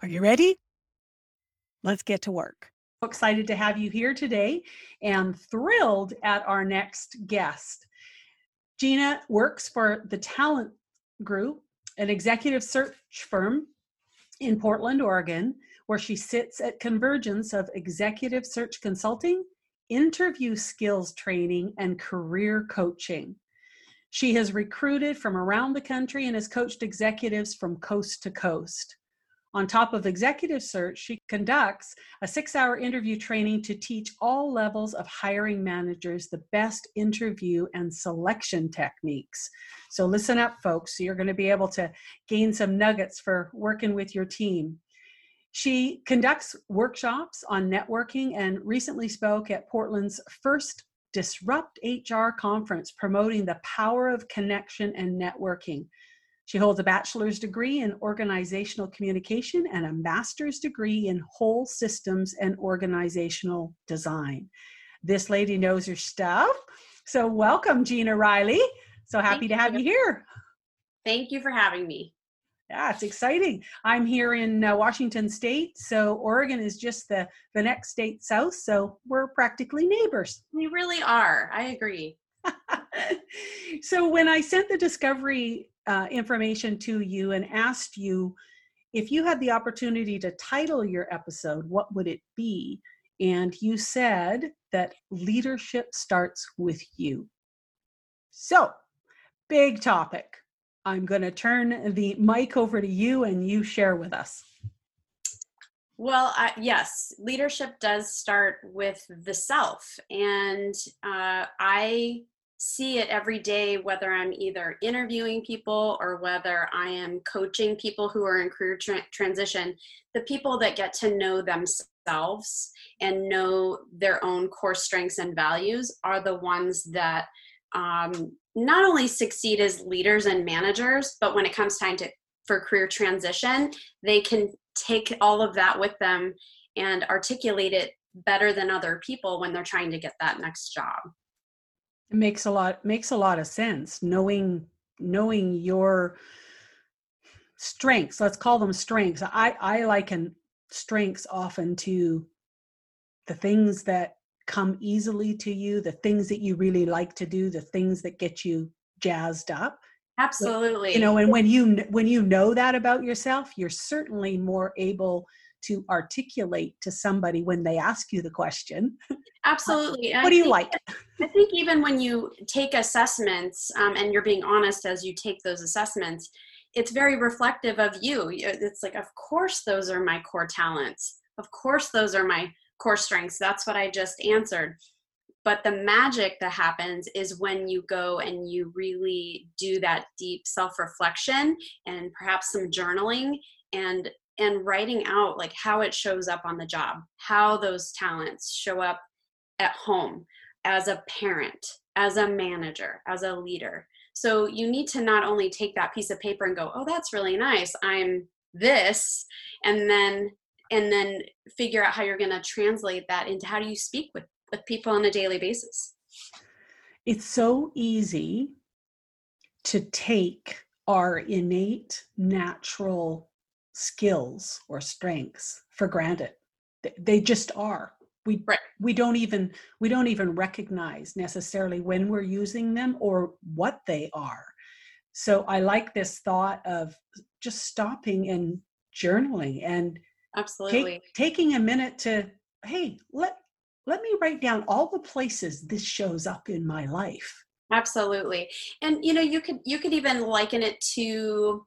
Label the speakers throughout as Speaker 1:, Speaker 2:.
Speaker 1: Are you ready? Let's get to work. Excited to have you here today and thrilled at our next guest. Gina works for the Talent Group, an executive search firm in Portland, Oregon, where she sits at convergence of executive search consulting, interview skills training, and career coaching. She has recruited from around the country and has coached executives from coast to coast. On top of executive search, she conducts a six hour interview training to teach all levels of hiring managers the best interview and selection techniques. So, listen up, folks. You're going to be able to gain some nuggets for working with your team. She conducts workshops on networking and recently spoke at Portland's first Disrupt HR conference promoting the power of connection and networking. She holds a bachelor's degree in organizational communication and a master's degree in whole systems and organizational design. This lady knows her stuff. So, welcome, Gina Riley. So happy Thank to have you. you here.
Speaker 2: Thank you for having me.
Speaker 1: Yeah, it's exciting. I'm here in uh, Washington State, so Oregon is just the the next state south. So we're practically neighbors.
Speaker 2: We really are. I agree.
Speaker 1: so when I sent the discovery uh, information to you and asked you if you had the opportunity to title your episode, what would it be? And you said that leadership starts with you. So, big topic. I'm going to turn the mic over to you and you share with us.
Speaker 2: Well, I, yes, leadership does start with the self. And uh, I see it every day, whether I'm either interviewing people or whether I am coaching people who are in career tra- transition. The people that get to know themselves and know their own core strengths and values are the ones that um, not only succeed as leaders and managers, but when it comes time to for career transition, they can take all of that with them and articulate it better than other people when they're trying to get that next job.
Speaker 1: It makes a lot makes a lot of sense knowing knowing your strengths. Let's call them strengths. I I liken strengths often to the things that come easily to you, the things that you really like to do, the things that get you jazzed up.
Speaker 2: Absolutely.
Speaker 1: You know, and when you when you know that about yourself, you're certainly more able to articulate to somebody when they ask you the question.
Speaker 2: Absolutely.
Speaker 1: what do you like?
Speaker 2: I think even when you take assessments um, and you're being honest as you take those assessments, it's very reflective of you. It's like, of course, those are my core talents. Of course, those are my core strengths. That's what I just answered. But the magic that happens is when you go and you really do that deep self reflection and perhaps some journaling and and writing out like how it shows up on the job how those talents show up at home as a parent as a manager as a leader. So you need to not only take that piece of paper and go oh that's really nice i'm this and then and then figure out how you're going to translate that into how do you speak with with people on a daily basis.
Speaker 1: It's so easy to take our innate natural skills or strengths for granted. They just are. We right. we don't even we don't even recognize necessarily when we're using them or what they are. So I like this thought of just stopping and journaling and
Speaker 2: absolutely
Speaker 1: Take, taking a minute to hey let let me write down all the places this shows up in my life
Speaker 2: absolutely and you know you could you could even liken it to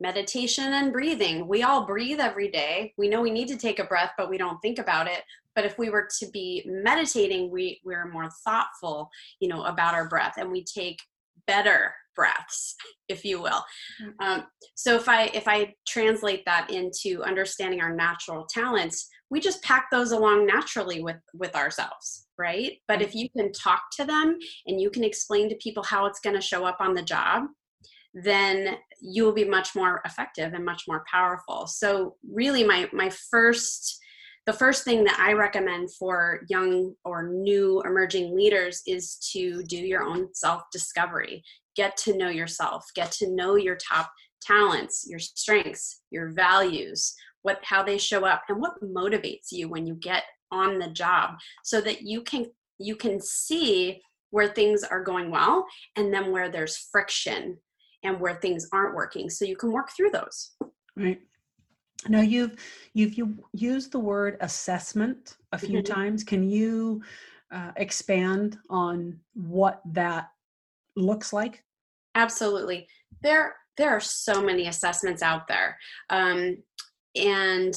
Speaker 2: meditation and breathing. We all breathe every day. We know we need to take a breath but we don't think about it. But if we were to be meditating we we're more thoughtful you know about our breath and we take better breaths if you will. Mm. um, so if i if i translate that into understanding our natural talents we just pack those along naturally with with ourselves right? But if you can talk to them and you can explain to people how it's going to show up on the job then you will be much more effective and much more powerful. So really my my first the first thing that I recommend for young or new emerging leaders is to do your own self discovery get to know yourself. Get to know your top talents your strengths your values what how they show up and what motivates you when you get on the job so that you can you can see where things are going well and then where there's friction and where things aren't working. So you can work through those.
Speaker 1: Right. Now you've you've you used the word assessment a few mm-hmm. times. Can you uh, expand on what that looks like?
Speaker 2: Absolutely. There there are so many assessments out there. Um, and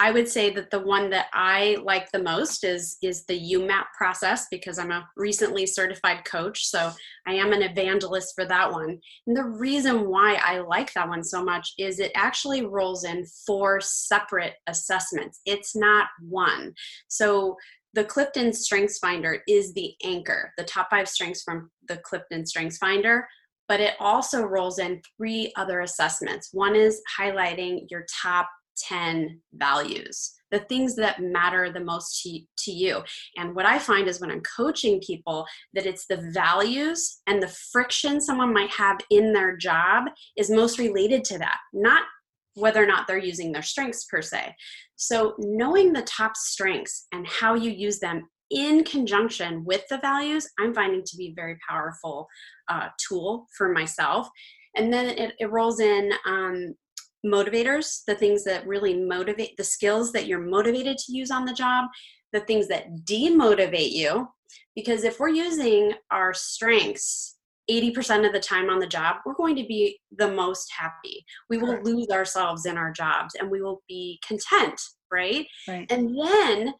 Speaker 2: I would say that the one that I like the most is is the YouMap process because I'm a recently certified coach, so I am an evangelist for that one. And the reason why I like that one so much is it actually rolls in four separate assessments. It's not one. So the Clifton Strengths Finder is the anchor, the top five strengths from the Clifton Strengths Finder, but it also rolls in three other assessments. One is highlighting your top 10 values, the things that matter the most to, to you. And what I find is when I'm coaching people, that it's the values and the friction someone might have in their job is most related to that, not whether or not they're using their strengths per se. So, knowing the top strengths and how you use them in conjunction with the values, I'm finding to be a very powerful uh, tool for myself. And then it, it rolls in um, motivators, the things that really motivate, the skills that you're motivated to use on the job, the things that demotivate you. Because if we're using our strengths 80% of the time on the job, we're going to be the most happy. We will lose ourselves in our jobs and we will be content, right? right. And then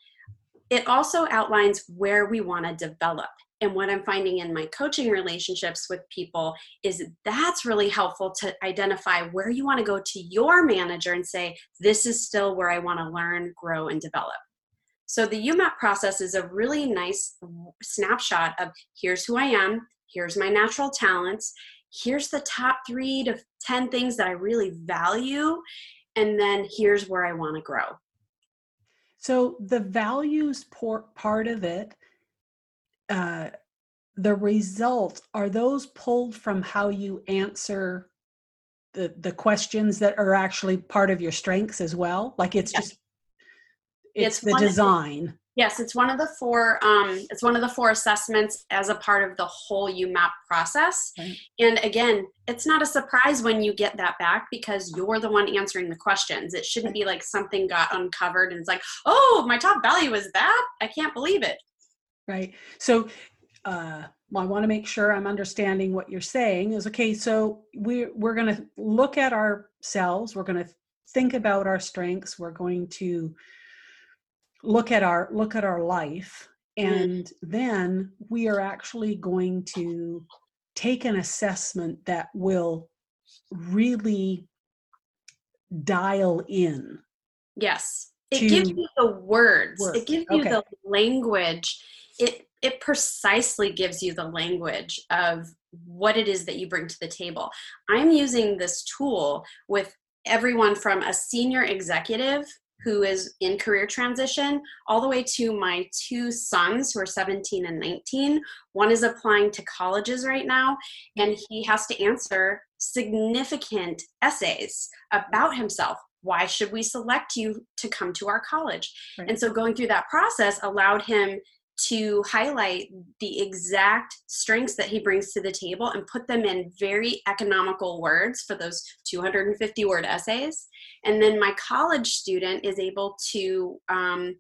Speaker 2: it also outlines where we want to develop and what i'm finding in my coaching relationships with people is that's really helpful to identify where you want to go to your manager and say this is still where i want to learn grow and develop. So the YouMap process is a really nice snapshot of here's who i am here's my natural talents here's the top three to 10 things that i really value and then here's where i want to grow.
Speaker 1: So the values part of it uh, the result are those pulled from how you answer the the questions that are actually part of your strengths as well? Like it's just it's, it's the design
Speaker 2: the, yes it's one of the four um it's one of the four assessments as a part of the whole YouMap process. Right. and again it's not a surprise when you get that back because you're the one answering the questions. It shouldn't be like something got uncovered and it's like oh my top value is that? I can't believe it
Speaker 1: right so uh I want to make sure I'm understanding what you're saying is okay so we're we're going to look at ourselves we're going to think about our strengths we're going to look at our look at our life mm-hmm. and mm. then we are actually going to take an assessment that will really dial in
Speaker 2: yes it gives you the words work. it gives you the language it it precisely gives you the language of what it is that you bring to the table. I'm using this tool with everyone from a senior executive who is in career transition all the way to my two sons who are 17 and 19 one is applying to colleges right now and he has to answer significant essays about himself. Why should we select you to come to our college? Right. and so going through that process allowed him to highlight the exact strengths that he brings to the table and put them in very economical words for those 250 word essays. And then my college student is able to um,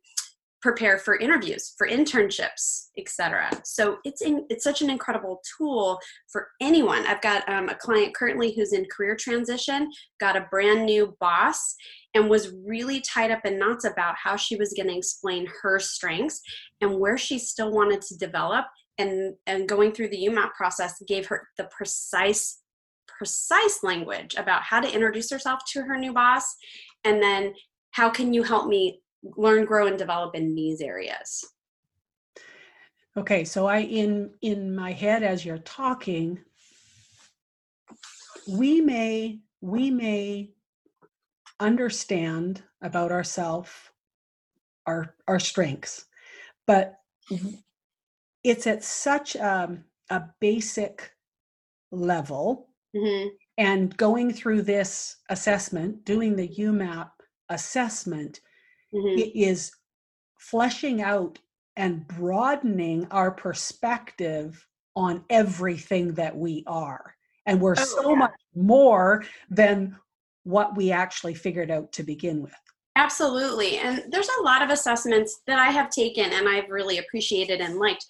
Speaker 2: prepare for interviews for internships etc so it's in, it's such an incredible tool for anyone i've got um, a client currently who's in career transition got a brand new boss and was really tied up in knots about how she was going to explain her strengths and where she still wanted to develop and and going through the YouMap process gave her the precise precise language about how to introduce herself to her new boss and then how can you help me learn grow and develop in these areas.
Speaker 1: Okay so i in in my head as you're talking we may we may understand about ourselves our our strengths but it's at such a, a basic level mm-hmm. and going through this assessment doing the YouMap assessment mm-hmm. it is fleshing out and broadening our perspective on everything that we are. And we're oh, so yeah. much more than what we actually figured out to begin with.
Speaker 2: Absolutely. And there's a lot of assessments that I have taken and I've really appreciated and liked.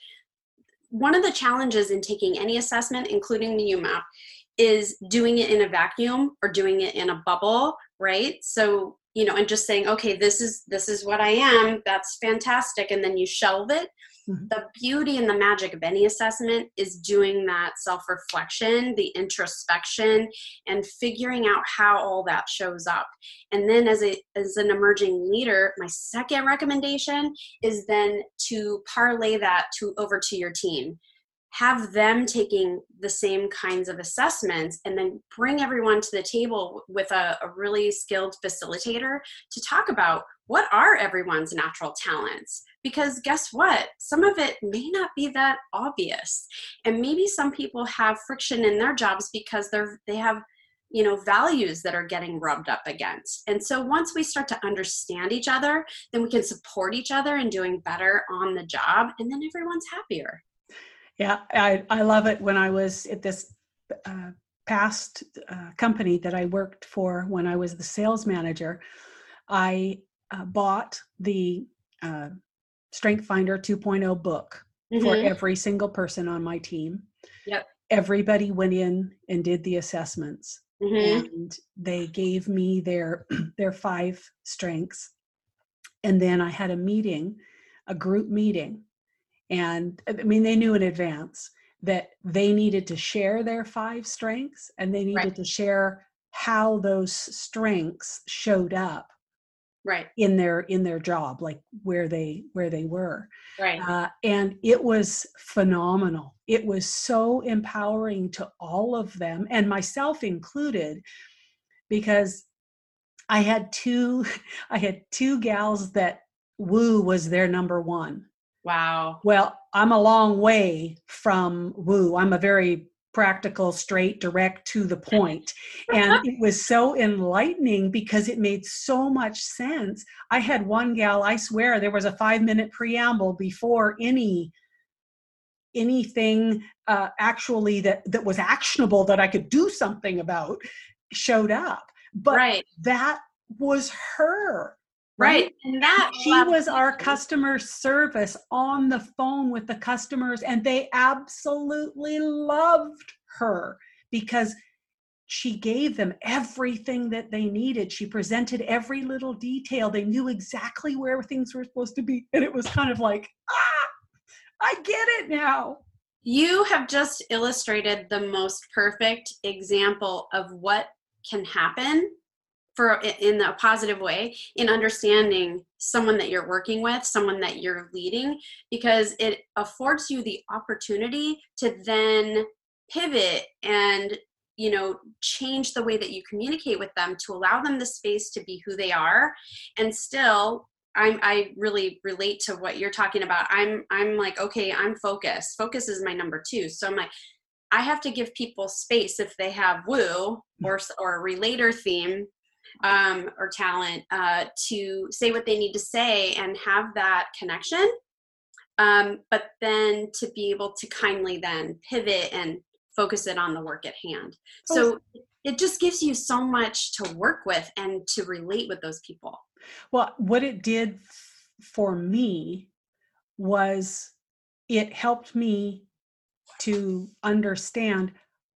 Speaker 2: One of the challenges in taking any assessment, including the YouMap, is doing it in a vacuum or doing it in a bubble, right? So you know and just saying okay this is this is what i am that's fantastic and then you shelve it mm-hmm. the beauty and the magic of any assessment is doing that self-reflection the introspection and figuring out how all that shows up. And then as a as an emerging leader my second recommendation is then to parlay that to over to your team. Have them taking the same kinds of assessments and then bring everyone to the table with a, a, really skilled facilitator to talk about what are everyone's natural talents because guess what? Some of it may not be that obvious. And maybe some people have friction in their jobs because they're they have you know values that are getting rubbed up against. And so once we start to understand each other then we can support each other in doing better on the job and then everyone's happier.
Speaker 1: Yeah, I, I love it. When I was at this uh, past uh, company that I worked for when I was the sales manager, I uh, bought the uh, Strength Finder 2.0 book mm-hmm. for every single person on my team.
Speaker 2: Yep.
Speaker 1: Everybody went in and did the assessments, mm-hmm. and they gave me their their five strengths, and then I had a meeting, a group meeting and i mean they knew in advance that they needed to share their five strengths and they needed right. to share how those strengths showed up
Speaker 2: right.
Speaker 1: in their in their job like where they where they were.
Speaker 2: Right. Uh,
Speaker 1: and it was phenomenal. It was so empowering to all of them and myself included because i had two i had two gals that woo was their number one.
Speaker 2: Wow.
Speaker 1: Well, I'm a long way from woo. I'm a very practical, straight, direct, to the point. And it was so enlightening because it made so much sense. I had one gal, I swear, there was a five minute preamble before any anything uh, actually that that was actionable that I could do something about showed up. But
Speaker 2: right.
Speaker 1: that was her
Speaker 2: right. And that
Speaker 1: she was our customer service on the phone with the customers and they absolutely loved her because she gave them everything that they needed. She presented every little detail. They knew exactly where things were supposed to be and it was kind of like ah i get it now.
Speaker 2: You have just illustrated the most perfect example of what can happen for in a positive way in understanding someone that you're working with someone that you're leading because it affords you the opportunity to then pivot and you know change the way that you communicate with them to allow them the space to be who they are and still I'm, I really relate to what you're talking about. I'm I'm like, okay, I'm focused. Focus is my number two. So I'm like, I have to give people space if they have woo or or a relator theme um, or talent uh, to say what they need to say and have that connection um, but then to be able to kindly then pivot and focus it on the work at hand. So it just gives you so much to work with and to relate with those people.
Speaker 1: Well, what it did for me was it helped me to understand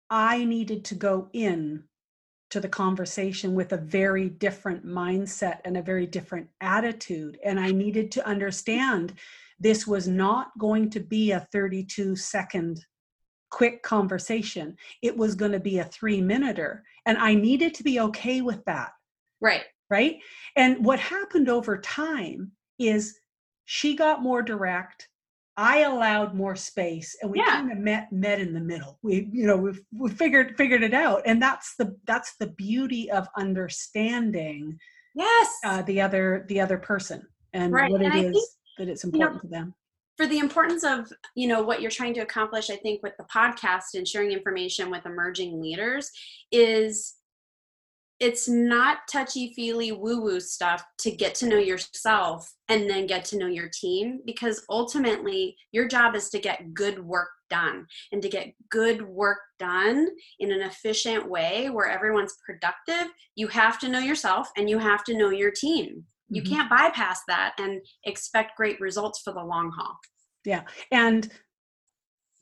Speaker 1: I needed to go in to the conversation with a very different mindset and a very different attitude. And I needed to understand this was not going to be a 32 second quick conversation. It was going to be a three minuter. And I needed to be okay with that
Speaker 2: Right.
Speaker 1: right? And what happened over time is she got more direct. I allowed more space, and we
Speaker 2: Yeah.
Speaker 1: kind of met met in the middle. We, you know, we we figured figured it out, and that's the that's the beauty of understanding
Speaker 2: Yes.
Speaker 1: uh, the other the other person and
Speaker 2: Right,
Speaker 1: what it
Speaker 2: I
Speaker 1: is that it's
Speaker 2: know,
Speaker 1: important to them.
Speaker 2: for the importance of you know what you're trying to accomplish i think with the podcast and sharing information with emerging leaders is it's not touchy feely woo woo stuff to get to know yourself and then get to know your team because ultimately your job is to get good work done and to get good work done in an efficient way where everyone's productive you have to know yourself and you have to know your team you
Speaker 1: Mhm.
Speaker 2: can't bypass that and expect great results for the long haul
Speaker 1: Yeah, and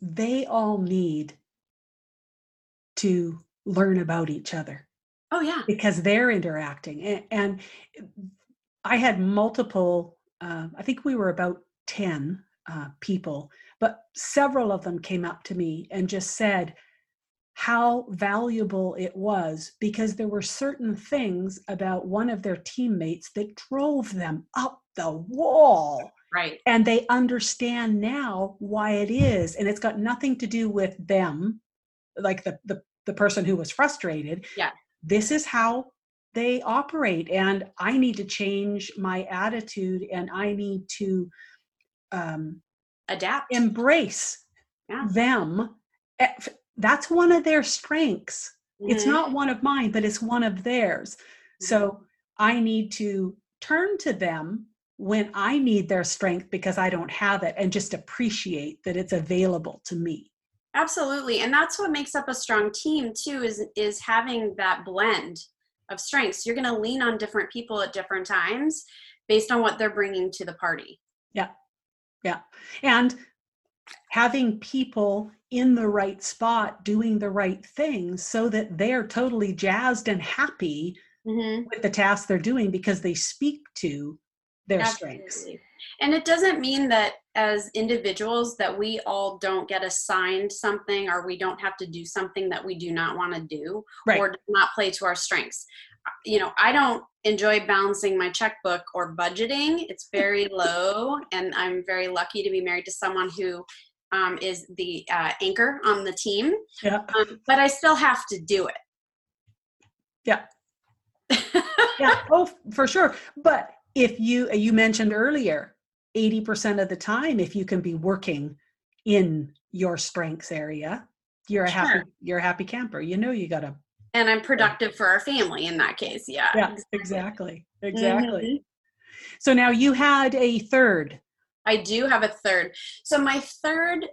Speaker 1: they all need to learn about each other.
Speaker 2: Oh yeah.
Speaker 1: because they're interacting and, and i had multiple uh, i think we were about 10 uh, people but several of them came up to me and just said how valuable it was because there were certain things about one of their teammates that drove them up the wall
Speaker 2: right.
Speaker 1: and they understand now why it is and it's got nothing to do with them like the the, the person who was frustrated.
Speaker 2: Yeah.
Speaker 1: This is how they operate and i need to change my attitude and i need to um,
Speaker 2: adapt.
Speaker 1: embrace
Speaker 2: Yeah.
Speaker 1: them. That's one of their strengths. It's
Speaker 2: Mhm.
Speaker 1: not one of mine but it's one of theirs. So i need to turn to them when i need their strength because i don't have it and just appreciate that it's available to me
Speaker 2: absolutely and that's what makes up a strong team too is is having that blend of strengths you're going to lean on different people at different times based on what they're bringing to the party
Speaker 1: yeah Yeah. and having people in the right spot doing the right things so that they're totally jazzed and happy
Speaker 2: mm-hmm.
Speaker 1: with the task they're doing because they speak to their strengths
Speaker 2: And it doesn't mean that as individuals that we all don't get assigned something or we don't have to do something that we do not want to do
Speaker 1: right
Speaker 2: or not play to our strengths. You know, I don't enjoy balancing my checkbook or budgeting. It's very low, and I'm very lucky to be married to someone who um, is the uh, anchor on the team.
Speaker 1: yeah
Speaker 2: Um, but I still have to do it.
Speaker 1: Yeah. yeah oh for sure but if you uh, you mentioned earlier 80% of the time if you can be working in your strengths area you're a happy
Speaker 2: Sure.
Speaker 1: you're a happy camper you know you gotta
Speaker 2: and I'm productive for our family in that case. Yeah.
Speaker 1: yeah exactly exactly
Speaker 2: Mhm.
Speaker 1: so now you had a third
Speaker 2: I do have a third. So my third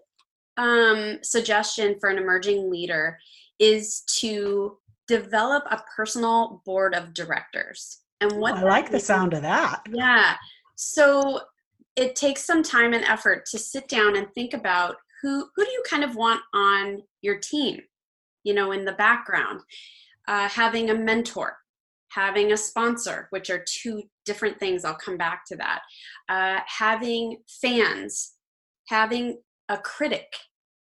Speaker 2: um, suggestion for an emerging leader is to develop a personal board of directors. And what
Speaker 1: i
Speaker 2: that
Speaker 1: like the sound of that
Speaker 2: Yeah. So it takes some time and effort to sit down and think about who who do you kind of want on your team, you know, in the background. Uh, having a mentor, having a sponsor, which are two different things. I'll come back to that. Uh, having fans, having a critic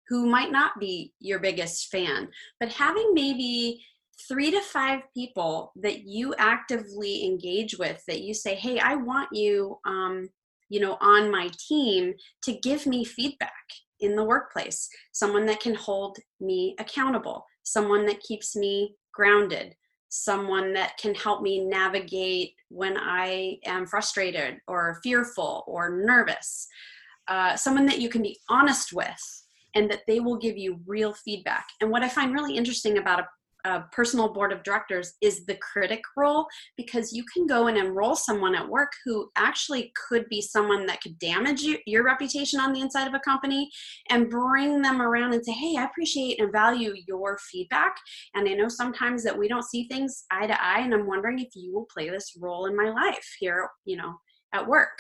Speaker 2: who might not be your biggest fan, but having maybe three to five people that you actively engage with that you say hey i want you um, you know on my team to give me feedback in the workplace. Someone that can hold me accountable. Someone that keeps me grounded. Someone that can help me navigate when i am frustrated or fearful or nervous. Uh, someone that you can be honest with and that they will give you real feedback. And what i find really interesting about a a personal board of directors is the critic role because you can go and enroll someone at work who actually could be someone that could damage you, your reputation on the inside of a company and bring them around and say hey i appreciate and value your feedback and i know sometimes that we don't see things eye to eye and i'm wondering if you will play this role in my life here you know at work.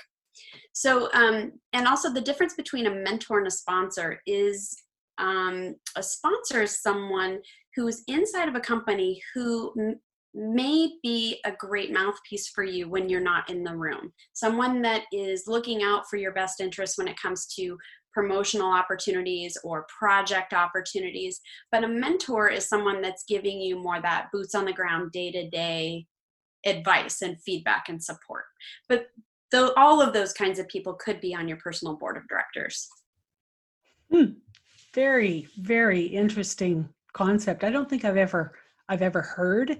Speaker 2: So um, and also the difference between a mentor and a sponsor is um, a sponsor is someone who is inside of a company who may be a great mouthpiece for you when you're not in the room. Someone that is looking out for your best interest when it comes to promotional opportunities or project opportunities. But a mentor is someone that's giving you more that boots on the ground, day to day advice and feedback and support. But though all of those kinds of people could be on your personal board of directors.
Speaker 1: Hmm. Very, very interesting concept. I don't think I've ever I've ever heard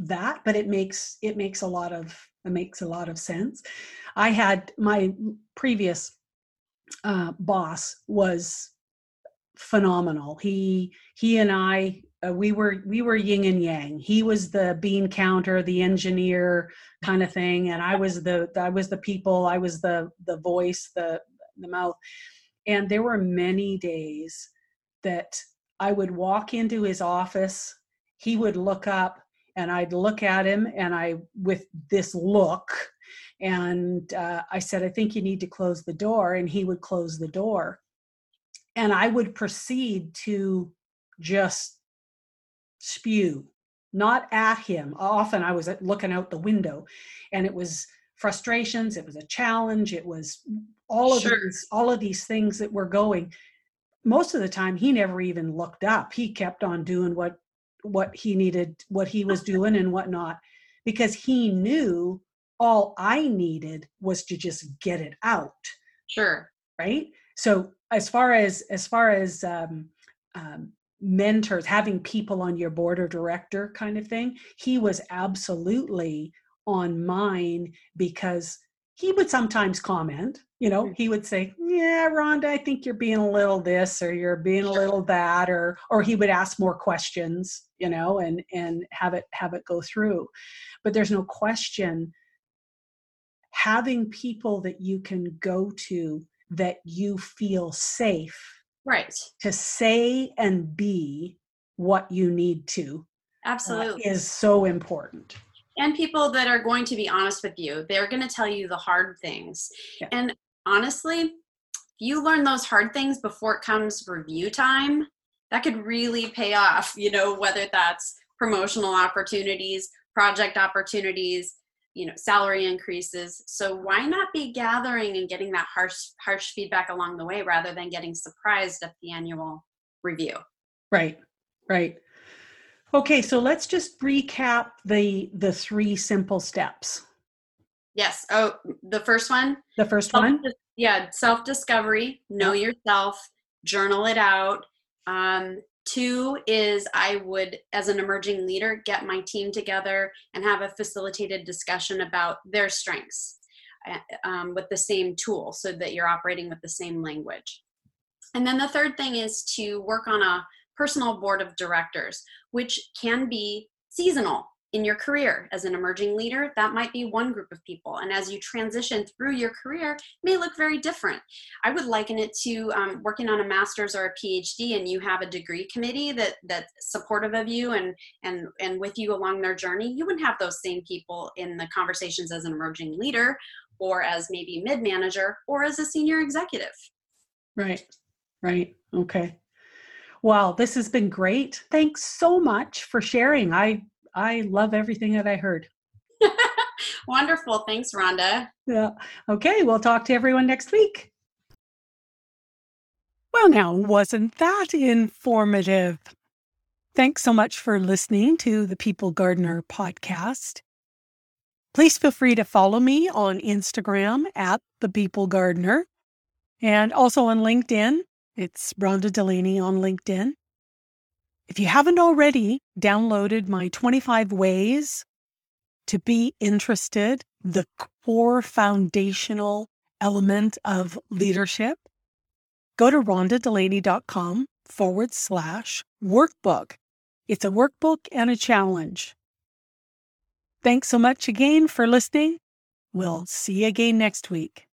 Speaker 1: that, but it makes it makes a lot of it makes a lot of sense. I had my previous uh, boss was phenomenal. He he and I uh, we were we were yin and yang. He was the bean counter, the engineer kind of thing, and I was the I was the people. I was the the voice, the the mouth. And there were many days that I would walk into his office, he would look up, and I'd look at him, and I, with this look, and uh, I said, I think you need to close the door. And he would close the door. And I would proceed to just spew, not at him. Often I was looking out the window, and it was frustrations, it was a challenge, it was all of sure. these all of these things that were going most of the time he never even looked up. He kept on doing what what he needed what he was doing and whatnot because he knew all i needed was to just get it out.
Speaker 2: Sure.
Speaker 1: Right? So as far as as far as um, um, mentors having people on your board or director kind of thing he was absolutely on mine because he would sometimes comment you know he would say yeah rhonda i think you're being a little this or you're being a little that or or he would ask more questions you know and and have it have it go through. But there's no question having people that you can go to that you feel safe
Speaker 2: right.
Speaker 1: to say and be what you need to
Speaker 2: uh, absolutely.
Speaker 1: uh, is so important
Speaker 2: and people that are going to be honest with you. They're going to tell you the hard things. Yeah. And honestly, you learn those hard things before it comes review time, that could really pay off, you know, whether that's promotional opportunities, project opportunities, you know, salary increases. So why not be gathering and getting that harsh harsh feedback along the way rather than getting surprised at the annual review?
Speaker 1: Right. Right. Okay, so let's just recap the the three simple steps.
Speaker 2: Yes. Oh, the first one?
Speaker 1: The first self, one?
Speaker 2: Yeah, self-discovery, know yourself, journal it out. Um, two is I would, as an emerging leader, get my team together and have a facilitated discussion about their strengths uh, um, with the same tool so that you're operating with the same language. And then the third thing is to work on a personal board of directors, which can be seasonal in your career. As an emerging leader that might be one group of people. And as you transition through your career may look very different. I would liken it to um, working on a master's or a phd and you have a degree committee that that's supportive of you and and and with you along their journey. You wouldn't have those same people in the conversations as an emerging leader or as maybe mid manager or as a senior executive.
Speaker 1: Right. Right. Okay Wow, this has been great. Thanks so much for sharing. I I love everything that I heard.
Speaker 2: Wonderful. Thanks, Rhonda.
Speaker 1: Yeah. Okay, we'll talk to everyone next week. Well, now, wasn't that informative? Thanks so much for listening to the People Gardener podcast. Please feel free to follow me on Instagram at the People Gardener and also on LinkedIn it's Rhonda Delaney on LinkedIn. If you haven't already downloaded my 25 ways to be interested, the core foundational element of leadership, go to rhondadelaney.com forward slash workbook It's a workbook and a challenge. Thanks so much again for listening. We'll see you again next week.